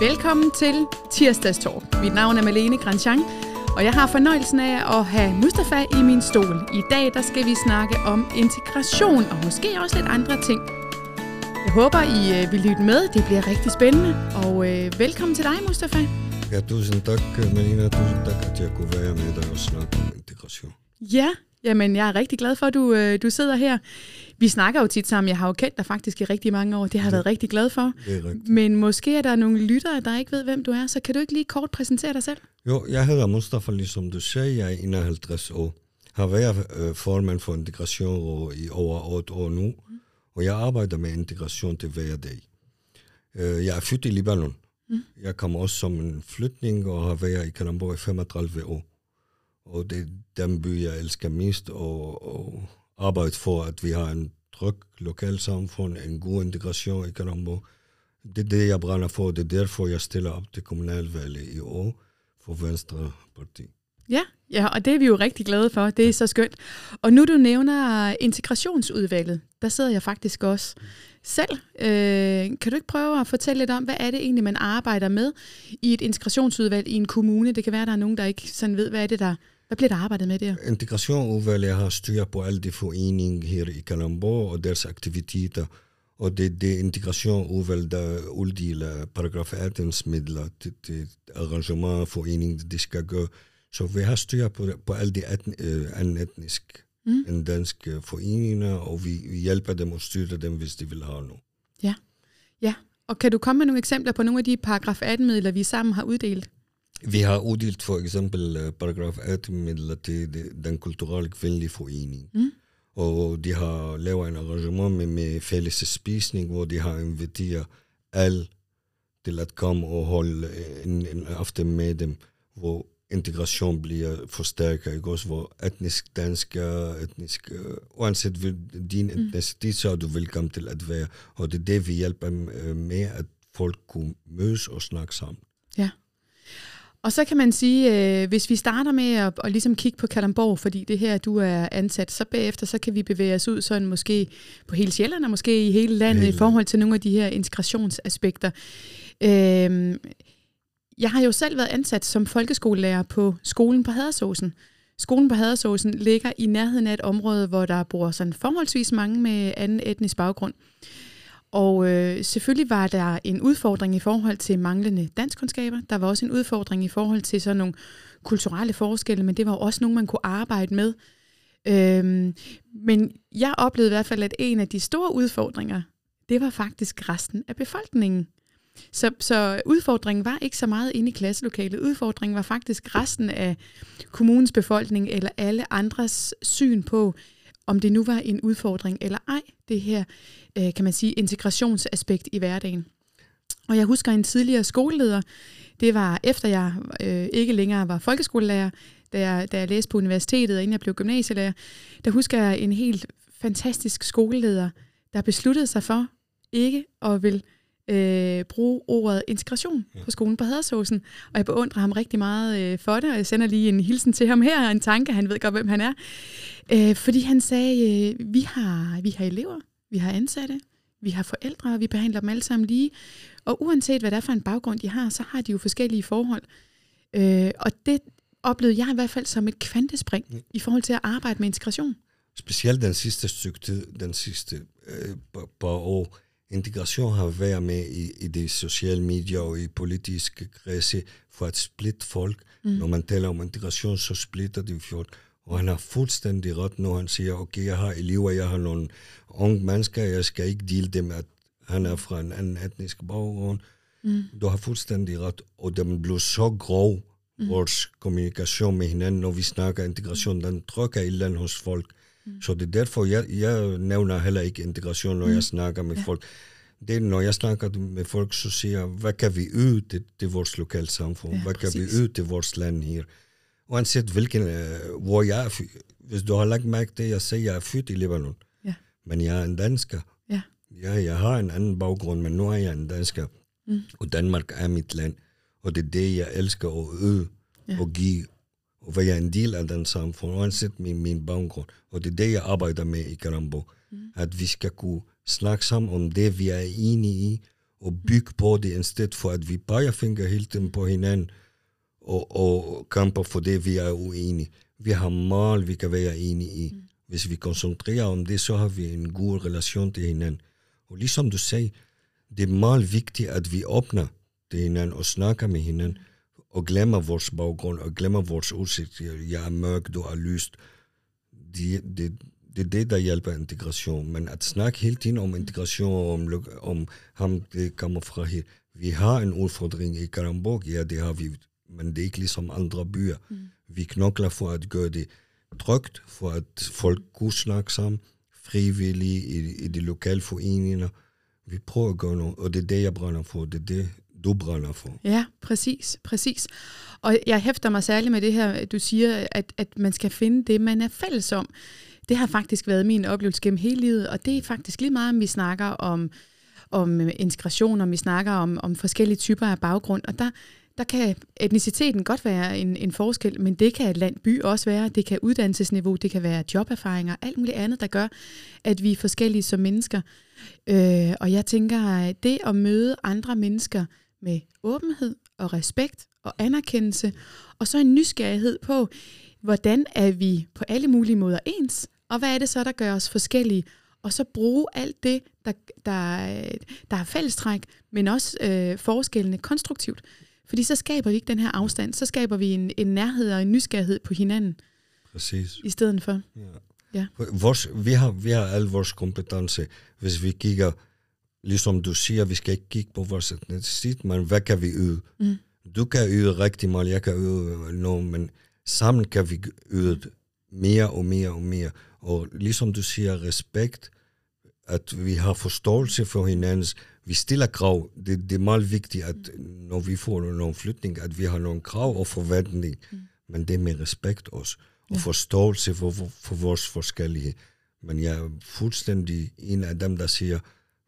Velkommen til Tirsdags Talk. Mit navn er Malene Grandjean, og jeg har fornøjelsen af at have Mustafa i min stol. I dag der skal vi snakke om integration og måske også lidt andre ting. Jeg håber, I øh, vil lytte med. Det bliver rigtig spændende. Og øh, velkommen til dig, Mustafa. Ja, tusind tak, Malina. Tusind tak, at jeg kunne være med dig og snakke om integration. Ja, jamen jeg er rigtig glad for, at du, øh, du sidder her. Vi snakker jo tit sammen. Jeg har jo kendt dig faktisk i rigtig mange år. Det har jeg været rigtig glad for. Det er rigtigt. Men måske er der nogle lyttere, der ikke ved, hvem du er. Så kan du ikke lige kort præsentere dig selv? Jo, jeg hedder Mustafa, ligesom du sagde. Jeg er 51 år. Har været øh, formand for integration i over 8 år nu. Og jeg arbejder med integration til hver dag. Øh, jeg er født i Libanon. Mm. Jeg kom også som en flytning og har været i Kalamborg i 35 år. Og det er den by, jeg elsker mest, og, og arbejde for, at vi har en tryg lokalsamfund, en god integration i Colombo. Det er det, jeg brænder for. Det er derfor, jeg stiller op til kommunalvalget i år for Venstre Parti. Ja, ja, og det er vi jo rigtig glade for. Det er så skønt. Og nu du nævner integrationsudvalget, der sidder jeg faktisk også selv. Øh, kan du ikke prøve at fortælle lidt om, hvad er det egentlig, man arbejder med i et integrationsudvalg i en kommune? Det kan være, at der er nogen, der ikke sådan ved, hvad er det, der hvad bliver der arbejdet med der? Integrationudvalget har styr på alle de foreninger her i Kalamborg og deres aktiviteter. Og det, det integrationudvalg, der uddeler paragraf 18 midler til, til arrangement foreninger, de skal gøre. Så vi har styr på, på alle de etn, øh, anden etniske mm. end danske foreninger, og vi, vi hjælper dem og støtter dem, hvis de vil have noget. Ja. ja, og kan du komme med nogle eksempler på nogle af de paragraf 18-midler, vi sammen har uddelt? Vi har uddelt for eksempel uh, paragraf 18 midler til den kulturelle kvindelige forening. Mm. Og de har lavet en arrangement med, med fælles spisning, hvor de har inviteret alle til at komme og holde en, en aften med dem, hvor integration bliver forstærket, ikke også, hvor etnisk dansker, etnisk, uh, uanset din mm. etnicitet, så er du velkommen til at være. Og det er det, vi hjælper med, at folk kunne mødes og snakke sammen. Ja. Og så kan man sige, øh, hvis vi starter med at, at ligesom kigge på Kalamborg, fordi det her, du er ansat, så bagefter, så kan vi bevæge os ud sådan måske på hele Sjælland, og måske i hele landet, hele. i forhold til nogle af de her integrationsaspekter. Øh, jeg har jo selv været ansat som folkeskolelærer på skolen på Hadersåsen. Skolen på Hadersåsen ligger i nærheden af et område, hvor der bor sådan forholdsvis mange med anden etnisk baggrund. Og øh, selvfølgelig var der en udfordring i forhold til manglende danskkundskaber. Der var også en udfordring i forhold til sådan nogle kulturelle forskelle, men det var også nogle, man kunne arbejde med. Øhm, men jeg oplevede i hvert fald, at en af de store udfordringer, det var faktisk resten af befolkningen. Så, så udfordringen var ikke så meget inde i klasselokalet. Udfordringen var faktisk resten af kommunens befolkning eller alle andres syn på, om det nu var en udfordring eller ej, det her, øh, kan man sige, integrationsaspekt i hverdagen. Og jeg husker en tidligere skoleleder, det var efter jeg øh, ikke længere var folkeskolelærer, da jeg, da jeg læste på universitetet, og inden jeg blev gymnasielærer, der husker jeg en helt fantastisk skoleleder, der besluttede sig for ikke at vil øh, bruge ordet integration ja. på skolen på Hadersåsen. Og jeg beundrer ham rigtig meget øh, for det, og jeg sender lige en hilsen til ham her, og en tanke, han ved godt, hvem han er. Øh, fordi han sagde, øh, vi, har, vi har elever, vi har ansatte, vi har forældre, og vi behandler dem alle sammen lige. Og uanset hvad det er for en baggrund, de har, så har de jo forskellige forhold. Øh, og det oplevede jeg i hvert fald som et kvantespring ja. i forhold til at arbejde med integration. Specielt den sidste stykke tid, den sidste øh, par år, integration har været med i, i de sociale medier og i politiske kredse for at splitte folk. Mm. Når man taler om integration, så splitter de folk. Og han har fuldstændig ret, når han siger, okay, jeg har elever, jeg har nogle unge mennesker, jeg skal ikke dele dem, at han er fra en anden etnisk baggrund. Mm. Du har fuldstændig ret, og den blev så grov, mm. vores kommunikation med hinanden, når vi snakker integration, den trykker et eller andet hos folk. Mm. Så det er derfor, jeg, jeg nævner heller ikke integration, når mm. jeg snakker med ja. folk. Det er, når jeg snakker med folk, så siger jeg, hvad kan vi yde til, til vores lokalsamfund? Ja, hvad præcis. kan vi yde til vores land her? Uanset hvilken, uh, hvor jeg er Hvis du har lagt mærke til, jeg siger, jeg er født i Libanon. Ja. Men jeg er en dansker. Ja. Ja, jeg har en anden baggrund, men nu er jeg en dansker. Mm. Og Danmark er mit land. Og det er det, jeg elsker at øde ja. og give og være en del af den samfund, uanset min, min baggrund. Og det er det, jeg arbejder med i Karambo. Mm. At vi skal kunne snakke sammen om det, vi er enige i, og bygge på det, i stedet for at vi bare finger hele tiden på hinanden og, og kamper for det, vi er uenige. Vi har mål, vi kan være enige i. Mm. Hvis vi koncentrerer om det, så har vi en god relation til hinanden. Og ligesom du sagde, det er meget vigtigt, at vi åbner til hinanden og snakker med hinanden, og glemmer vores baggrund, og glemmer vores udsigt. Jeg er mørk, du er lyst. Det, det, det er det, der hjælper integration. Men at snakke hele tiden om integration, om, om ham, det kommer fra her. Vi har en udfordring i Karambok, ja, det har vi, men det er ikke ligesom andre byer. Mm. Vi knokler for at gøre det trygt, for at folk kunne snakke sammen, frivillige i, i de lokale foreninger. Vi prøver at gøre noget, og det er det, jeg brænder for. Det er det, du brænder for. Ja, præcis, præcis. Og jeg hæfter mig særligt med det her, du siger, at, at man skal finde det, man er fælles om. Det har faktisk været min oplevelse gennem hele livet, og det er faktisk lige meget, om vi snakker om, om integration, om vi snakker om, om forskellige typer af baggrund, og der, der kan etniciteten godt være en, en forskel, men det kan land by også være, det kan uddannelsesniveau, det kan være joberfaringer, alt muligt andet, der gør, at vi er forskellige som mennesker. Øh, og jeg tænker, at det at møde andre mennesker med åbenhed og respekt og anerkendelse, og så en nysgerrighed på, hvordan er vi på alle mulige måder ens, og hvad er det så, der gør os forskellige, og så bruge alt det, der, der, der er fællestræk, men også øh, forskellene konstruktivt. Fordi så skaber vi ikke den her afstand, så skaber vi en, en nærhed og en nysgerrighed på hinanden. Præcis. I stedet for. Ja. Ja. Vores, vi, har, vi har al vores kompetence. Hvis vi kigger, ligesom du siger, vi skal ikke kigge på vores etnicitet, men hvad kan vi yde? Mm. Du kan yde rigtig meget, jeg kan yde noget, men sammen kan vi yde mere og mere og mere. Og ligesom du siger, respekt, at vi har forståelse for hinandens vi stiller krav. Det, det er meget vigtigt, at når vi får nogle flytning, at vi har nogle krav og forventning, mm. men det er med respekt også, og ja. forståelse for, for, for vores forskellige. Men jeg er fuldstændig en af dem, der siger,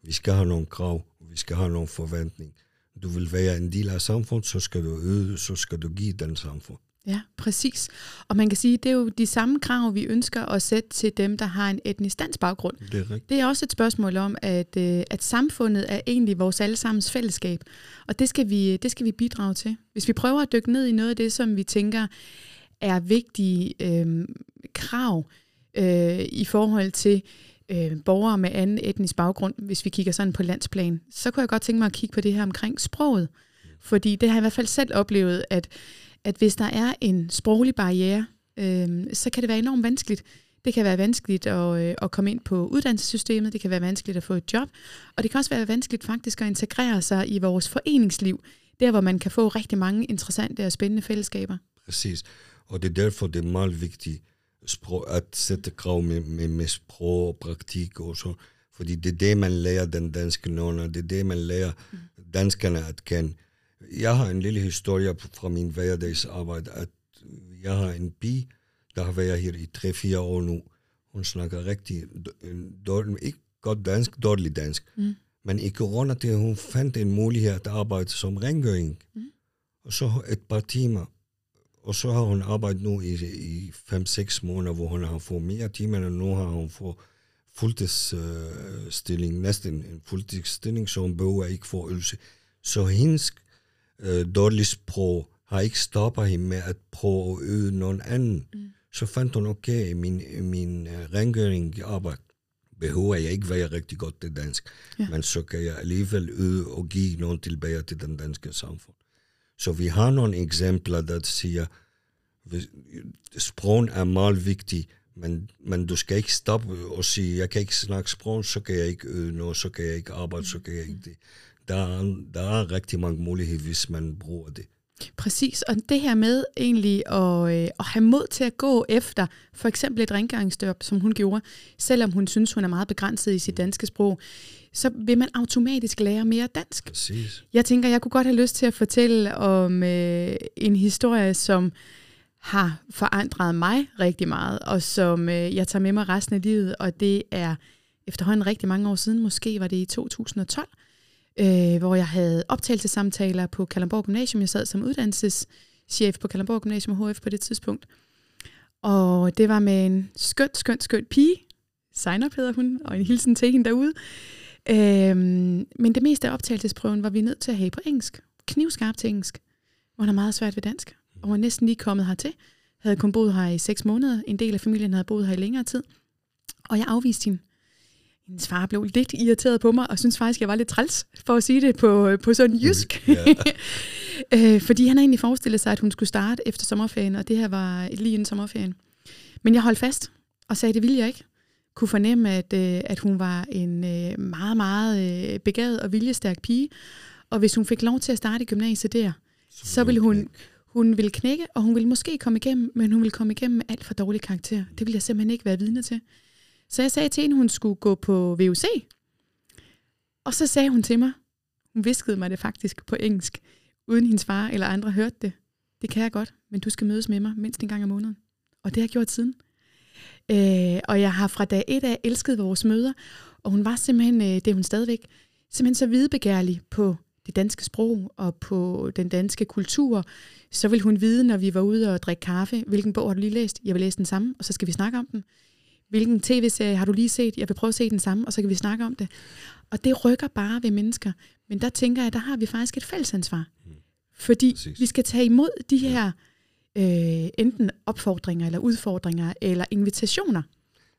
vi skal have nogle krav, vi skal have nogle forventning. Du vil være en del af samfundet, så skal du øde, så skal du give den samfund. Ja, præcis. Og man kan sige, det er jo de samme krav, vi ønsker at sætte til dem, der har en etnisk dansk baggrund. Det er, rigtigt. det er også et spørgsmål om, at, øh, at samfundet er egentlig vores allesammens fællesskab. Og det skal, vi, det skal vi bidrage til. Hvis vi prøver at dykke ned i noget af det, som vi tænker er vigtige øh, krav øh, i forhold til øh, øh, borgere med anden etnisk baggrund, hvis vi kigger sådan på landsplan, så kunne jeg godt tænke mig at kigge på det her omkring sproget. Fordi det har jeg i hvert fald selv oplevet, at at hvis der er en sproglig barriere, øh, så kan det være enormt vanskeligt. Det kan være vanskeligt at, øh, at komme ind på uddannelsessystemet, det kan være vanskeligt at få et job, og det kan også være vanskeligt faktisk at integrere sig i vores foreningsliv, der hvor man kan få rigtig mange interessante og spændende fællesskaber. Præcis, og det er derfor, det er meget vigtigt sprog, at sætte krav med, med, med sprog og praktik og så, fordi det er det, man lærer den danske nogen, det er det, man lærer danskerne at kende. Jeg har en lille historie fra min hverdagsarbejde, at jeg har en bi, der har været her i 3-4 år nu. Hun snakker rigtig dårlig, ikke godt dansk, dårligt dansk. Mm. Men i corona, hun fandt en mulighed at arbejde som rengøring. Mm. Og så et par timer. Og så har hun arbejdet nu i, i 5-6 måneder, hvor hun har fået mere timer, og nu har hun fået fuldtidsstilling, uh, næsten en fuldtidsstilling, så hun behøver ikke få ydelse. Så hendes øh, dårligt sprog har ikke stoppet hende med at prøve at øve nogen anden. Mm. Så fandt hun, okay, min, min uh, rengøring arbejde behøver jeg ikke være rigtig godt til dansk, ja. men så kan jeg alligevel øve og give noget tilbage til den danske samfund. Så vi har nogle eksempler, der siger, sprogen er meget vigtig, men, men du skal ikke stoppe og sige, jeg kan ikke snakke sprog, så kan jeg ikke øve noget, så kan jeg ikke arbejde, så kan jeg ikke det der, er, der er rigtig mange muligheder, hvis man bruger det. Præcis, og det her med egentlig at, øh, at have mod til at gå efter for eksempel et rengøringsjob, som hun gjorde, selvom hun synes, hun er meget begrænset i sit danske sprog, så vil man automatisk lære mere dansk. Præcis. Jeg tænker, jeg kunne godt have lyst til at fortælle om øh, en historie, som har forandret mig rigtig meget, og som øh, jeg tager med mig resten af livet, og det er efterhånden rigtig mange år siden, måske var det i 2012, øh, hvor jeg havde optagelsesamtaler på Kalamborg Gymnasium. Jeg sad som uddannelseschef på Kalamborg Gymnasium HF på det tidspunkt. Og det var med en skønt, skønt, skønt pige. Signer hedder hun, og en hilsen til hende derude. Øhm, men det meste af optagelsesprøven var vi nødt til at have på engelsk. Knivskarpt til engelsk. Hvor han er meget svært ved dansk. Og var næsten lige kommet hertil. Havde kun boet her i seks måneder. En del af familien havde boet her i længere tid. Og jeg afviste hende. Hendes far blev lidt irriteret på mig, og synes faktisk, jeg var lidt træls, for at sige det på, på sådan jysk. Yeah. øh, fordi han har egentlig forestillet sig, at hun skulle starte efter sommerferien, og det her var lige inden sommerferien. Men jeg holdt fast, og sagde, det ville jeg ikke. Kunne fornemme, at, øh, at hun var en øh, meget, meget øh, begavet og viljestærk pige. Og hvis hun fik lov til at starte i gymnasiet der, så, så ville hun, hun ville knække, og hun ville måske komme igennem, men hun ville komme igennem med alt for dårlig karakter. Det ville jeg simpelthen ikke være vidne til. Så jeg sagde til hende, hun skulle gå på VUC. Og så sagde hun til mig, hun viskede mig det faktisk på engelsk, uden hendes far eller andre hørte det. Det kan jeg godt, men du skal mødes med mig mindst en gang om måneden. Og det har jeg gjort siden. Øh, og jeg har fra dag et af elsket vores møder, og hun var simpelthen, øh, det er hun stadigvæk, simpelthen så videbegærlig på det danske sprog og på den danske kultur, så vil hun vide, når vi var ude og drikke kaffe, hvilken bog har du lige læst? Jeg vil læse den samme, og så skal vi snakke om den. Hvilken tv-serie har du lige set? Jeg vil prøve at se den samme, og så kan vi snakke om det. Og det rykker bare ved mennesker. Men der tænker jeg, der har vi faktisk et fællesansvar. Mm. Fordi Præcis. vi skal tage imod de her øh, enten opfordringer, eller udfordringer, eller invitationer.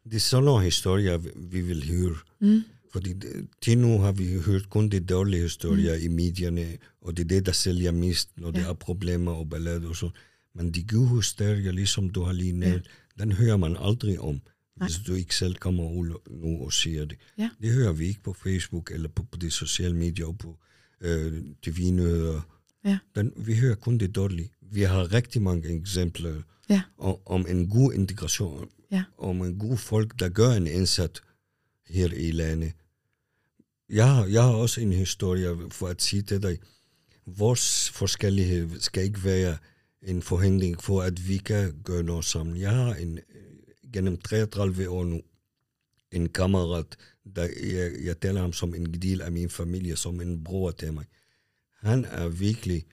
Det er sådan nogle historier, vi vil høre. Mm. Fordi til nu har vi hørt kun de dårlige historier mm. i medierne, og det er det, der sælger mest, når ja. der er problemer og ballade og så. Men de gode historier, ligesom du har lige nævnt, ja. den hører man aldrig om. Nej. Hvis du ikke selv kommer ud nu og siger det. Ja. Det hører vi ikke på Facebook eller på, på de sociale medier og på øh, TV-nyheder. Ja. Den, vi hører kun det dårlige. Vi har rigtig mange eksempler ja. om, om en god integration, ja. om en god folk, der gør en indsats her i landet. Jeg har, jeg har også en historie for at sige til dig. Vores forskellighed skal ikke være en forhindring for, at vi kan gøre noget sammen. Jeg har en, gennem 33 år nu en kammerat, der jeg, jeg taler ham som en del af min familie, som en bror til mig. Han er virkelig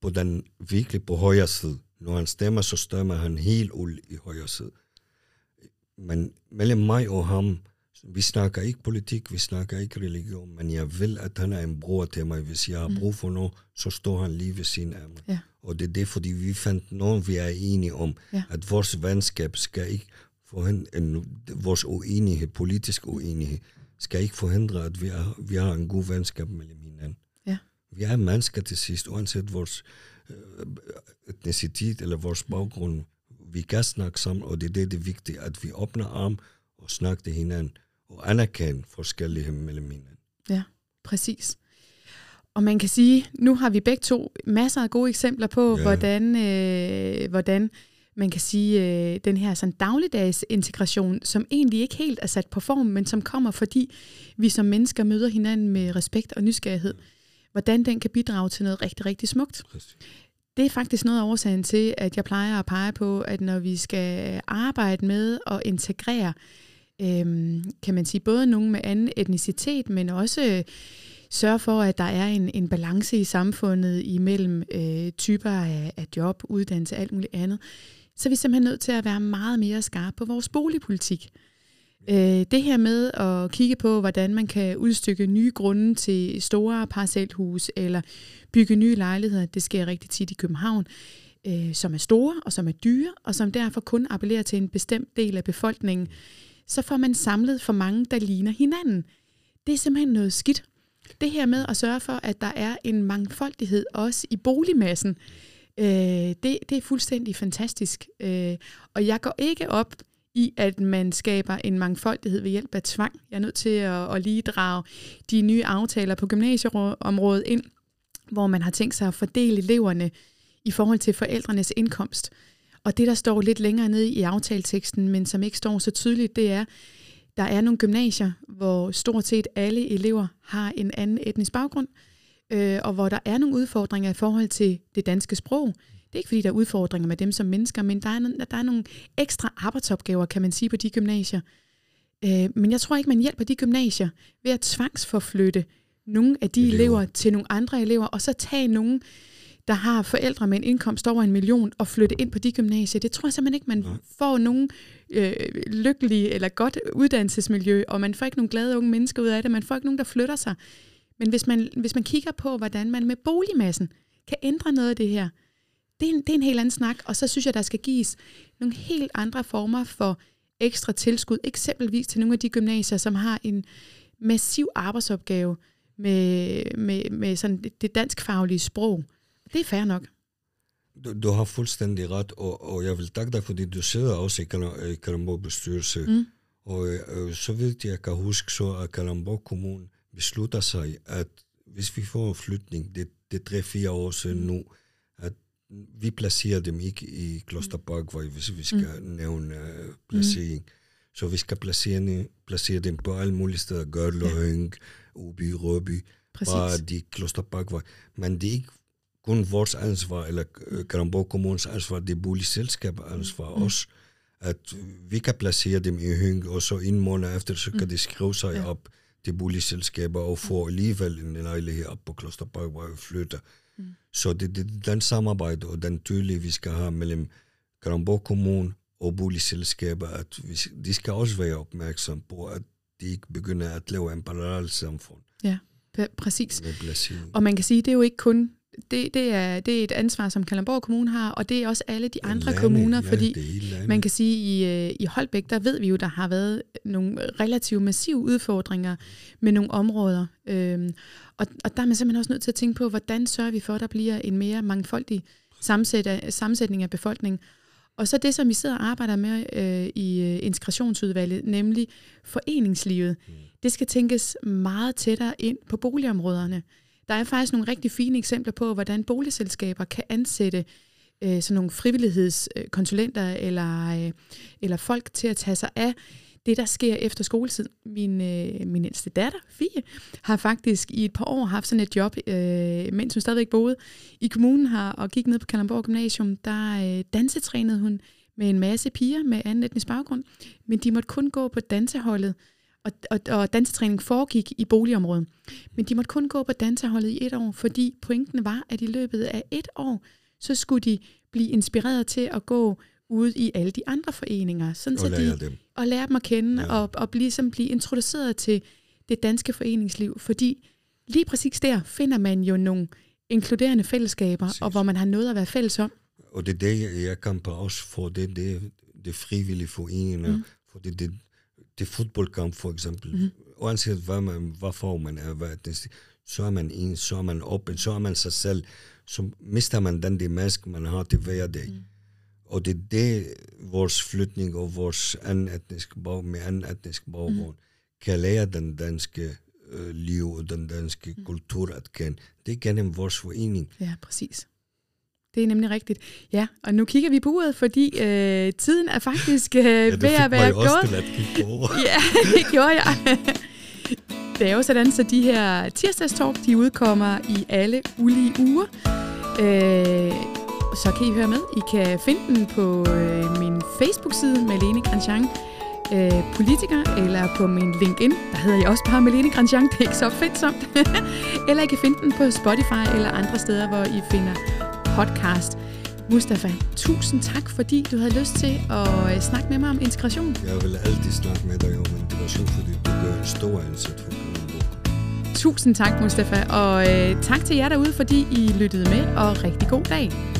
på den virkelig på højre side. Når han stemmer, så stemmer han helt uld i højre side. Men mellem mig og ham, vi snakker ikke politik, vi snakker ikke religion, men jeg vil, at han er en bror til mig. Hvis jeg har brug for noget, så står han lige ved sin af mig. Ja. Og det er det, fordi vi fandt noget, vi er enige om, ja. at vores venskab skal ikke forhindre, vores uenighed, politisk uenighed, skal ikke forhindre, at vi, er, vi har en god venskab mellem hinanden. Ja. Vi er mennesker til sidst, uanset vores øh, etnicitet eller vores baggrund. Vi kan snakke sammen, og det er det, det er vigtigt, at vi åbner arm og snakker til hinanden, og anerkender forskellighed mellem hinanden. Ja, præcis. Og man kan sige, nu har vi begge to masser af gode eksempler på, ja. hvordan, øh, hvordan man kan sige, øh, den her sådan dagligdags integration, som egentlig ikke helt er sat på form, men som kommer, fordi vi som mennesker møder hinanden med respekt og nysgerrighed. Hvordan den kan bidrage til noget rigtig, rigtig smukt. Det er faktisk noget af årsagen til, at jeg plejer at pege på, at når vi skal arbejde med at integrere, øhm, kan man sige, både nogen med anden etnicitet, men også øh, sørge for, at der er en, en balance i samfundet imellem øh, typer af, af job, uddannelse og alt muligt andet, så er vi simpelthen nødt til at være meget mere skarpe på vores boligpolitik. Øh, det her med at kigge på, hvordan man kan udstykke nye grunde til store parcelhus eller bygge nye lejligheder, det sker rigtig tit i København, øh, som er store og som er dyre, og som derfor kun appellerer til en bestemt del af befolkningen, så får man samlet for mange, der ligner hinanden. Det er simpelthen noget skidt. Det her med at sørge for, at der er en mangfoldighed også i boligmassen, Øh, det, det er fuldstændig fantastisk. Øh, og jeg går ikke op i, at man skaber en mangfoldighed ved hjælp af tvang. Jeg er nødt til at, at lige drage de nye aftaler på gymnasieområdet ind, hvor man har tænkt sig at fordele eleverne i forhold til forældrenes indkomst. Og det, der står lidt længere nede i aftaleteksten, men som ikke står så tydeligt, det er, der er nogle gymnasier, hvor stort set alle elever har en anden etnisk baggrund, øh, og hvor der er nogle udfordringer i forhold til det danske sprog. Det er ikke fordi, der er udfordringer med dem som mennesker, men der er, der er nogle ekstra arbejdsopgaver, kan man sige, på de gymnasier. Øh, men jeg tror ikke, man hjælper de gymnasier ved at tvangsforflytte nogle af de elever. elever til nogle andre elever, og så tage nogle, der har forældre med en indkomst over en million, og flytte ind på de gymnasier. Det tror jeg simpelthen ikke, man Nej. får nogen øh, lykkelige eller godt uddannelsesmiljø, og man får ikke nogen glade unge mennesker ud af det. Man får ikke nogen, der flytter sig. Men hvis man, hvis man kigger på, hvordan man med boligmassen kan ændre noget af det her, det er, en, det er en helt anden snak, og så synes jeg, der skal gives nogle helt andre former for ekstra tilskud, eksempelvis til nogle af de gymnasier, som har en massiv arbejdsopgave med, med, med sådan det danskfaglige sprog. Det er fair nok. Du, du har fuldstændig ret, og, og jeg vil takke dig, fordi du sidder også i Kalamborg bestyrelse. Mm. Og øh, så vidt jeg kan huske, så at Kalamborg Kommune beslutter sig, at hvis vi får en flytning, det, det er 3-4 år siden mm. nu, at vi placerer dem ikke i Klosterparkvej, hvis vi skal mm. nævne uh, placering. Mm. Så vi skal placere, placere dem på alle mulige steder, Gørløhøng, ja. Uby, Røby, Præcis. bare de Klosterparkvej. Men det er ikke kun vores ansvar, eller Karamborg Kommunes ansvar, det er boligselskabets ansvar mm. også, at vi kan placere dem i Høng, og så en måned efter, så kan mm. de skrive sig ja. op til boligselskaber og få alligevel en lejlighed op på Klosterpark, hvor vi flytter. Mm. Så det, det den samarbejde og den tydelige, vi skal have mellem Karamborg Kommune og boligselskaber, at vi, de skal også være opmærksom på, at de ikke begynder at lave en parallel samfund. Ja, præcis. Og man kan sige, det er jo ikke kun det, det, er, det er et ansvar, som Kalamborg Kommune har, og det er også alle de andre lande, kommuner, ja, fordi man kan sige, i, øh, i Holbæk, der ved vi jo, der har været nogle relativt massive udfordringer med nogle områder. Øhm, og, og der er man simpelthen også nødt til at tænke på, hvordan sørger vi for, at der bliver en mere mangfoldig sammensætning af befolkningen. Og så det, som vi sidder og arbejder med øh, i øh, integrationsudvalget, nemlig foreningslivet, mm. det skal tænkes meget tættere ind på boligområderne. Der er faktisk nogle rigtig fine eksempler på, hvordan boligselskaber kan ansætte øh, sådan nogle frivillighedskonsulenter øh, eller, øh, eller folk til at tage sig af det, der sker efter skoletid. Min, øh, min ældste datter, Fie, har faktisk i et par år haft sådan et job, øh, mens hun stadigvæk boede i kommunen her og gik ned på Kalamborg Gymnasium. Der øh, dansetrænede hun med en masse piger med anden etnisk baggrund, men de måtte kun gå på danseholdet og, og, og dansetræning foregik i boligområdet. Men de måtte kun gå på danseholdet i et år, fordi pointen var, at i løbet af et år, så skulle de blive inspireret til at gå ude i alle de andre foreninger. Sådan, og, så lære de, dem. og lære dem at kende, ja. og, og blive, som blive introduceret til det danske foreningsliv. Fordi lige præcis der finder man jo nogle inkluderende fællesskaber, præcis. og hvor man har noget at være fælles om. Og det er det, jeg kan på også for det, det, det frivillige foreninger, mm. for det, det, det fodboldkamp for eksempel, mm. uanset hvad, man, hvad form man er, hvad det, så er man en, så er man åben, så er man sig selv, så mister man den det mask, man har til hver dag. Mm. Og det er det, vores flytning og vores anden etnisk bag, med anden etnisk baggrund, mm. kan lære den danske øh, liv og den danske mm. kultur at kende. Det er gennem vores forening. Ja, præcis. Det er nemlig rigtigt. Ja, og nu kigger vi på uret, fordi øh, tiden er faktisk øh, ja, ved at være gået. ja, det gjorde jeg. Det er jo sådan, så de her tirsdagstalk, de udkommer i alle ulige uger. Øh, så kan I høre med. I kan finde den på øh, min Facebook-side, Malene Grandjean, øh, politiker, eller på min LinkedIn, der hedder jeg også bare Malene Grandjean, det er ikke så opfindsomt. eller I kan finde den på Spotify eller andre steder, hvor I finder podcast. Mustafa, tusind tak, fordi du havde lyst til at øh, snakke med mig om integration. Jeg vil altid snakke med dig om integration, fordi du gør en stor indsats for Tusind tak, Mustafa, og øh, tak til jer derude, fordi I lyttede med, og rigtig god dag.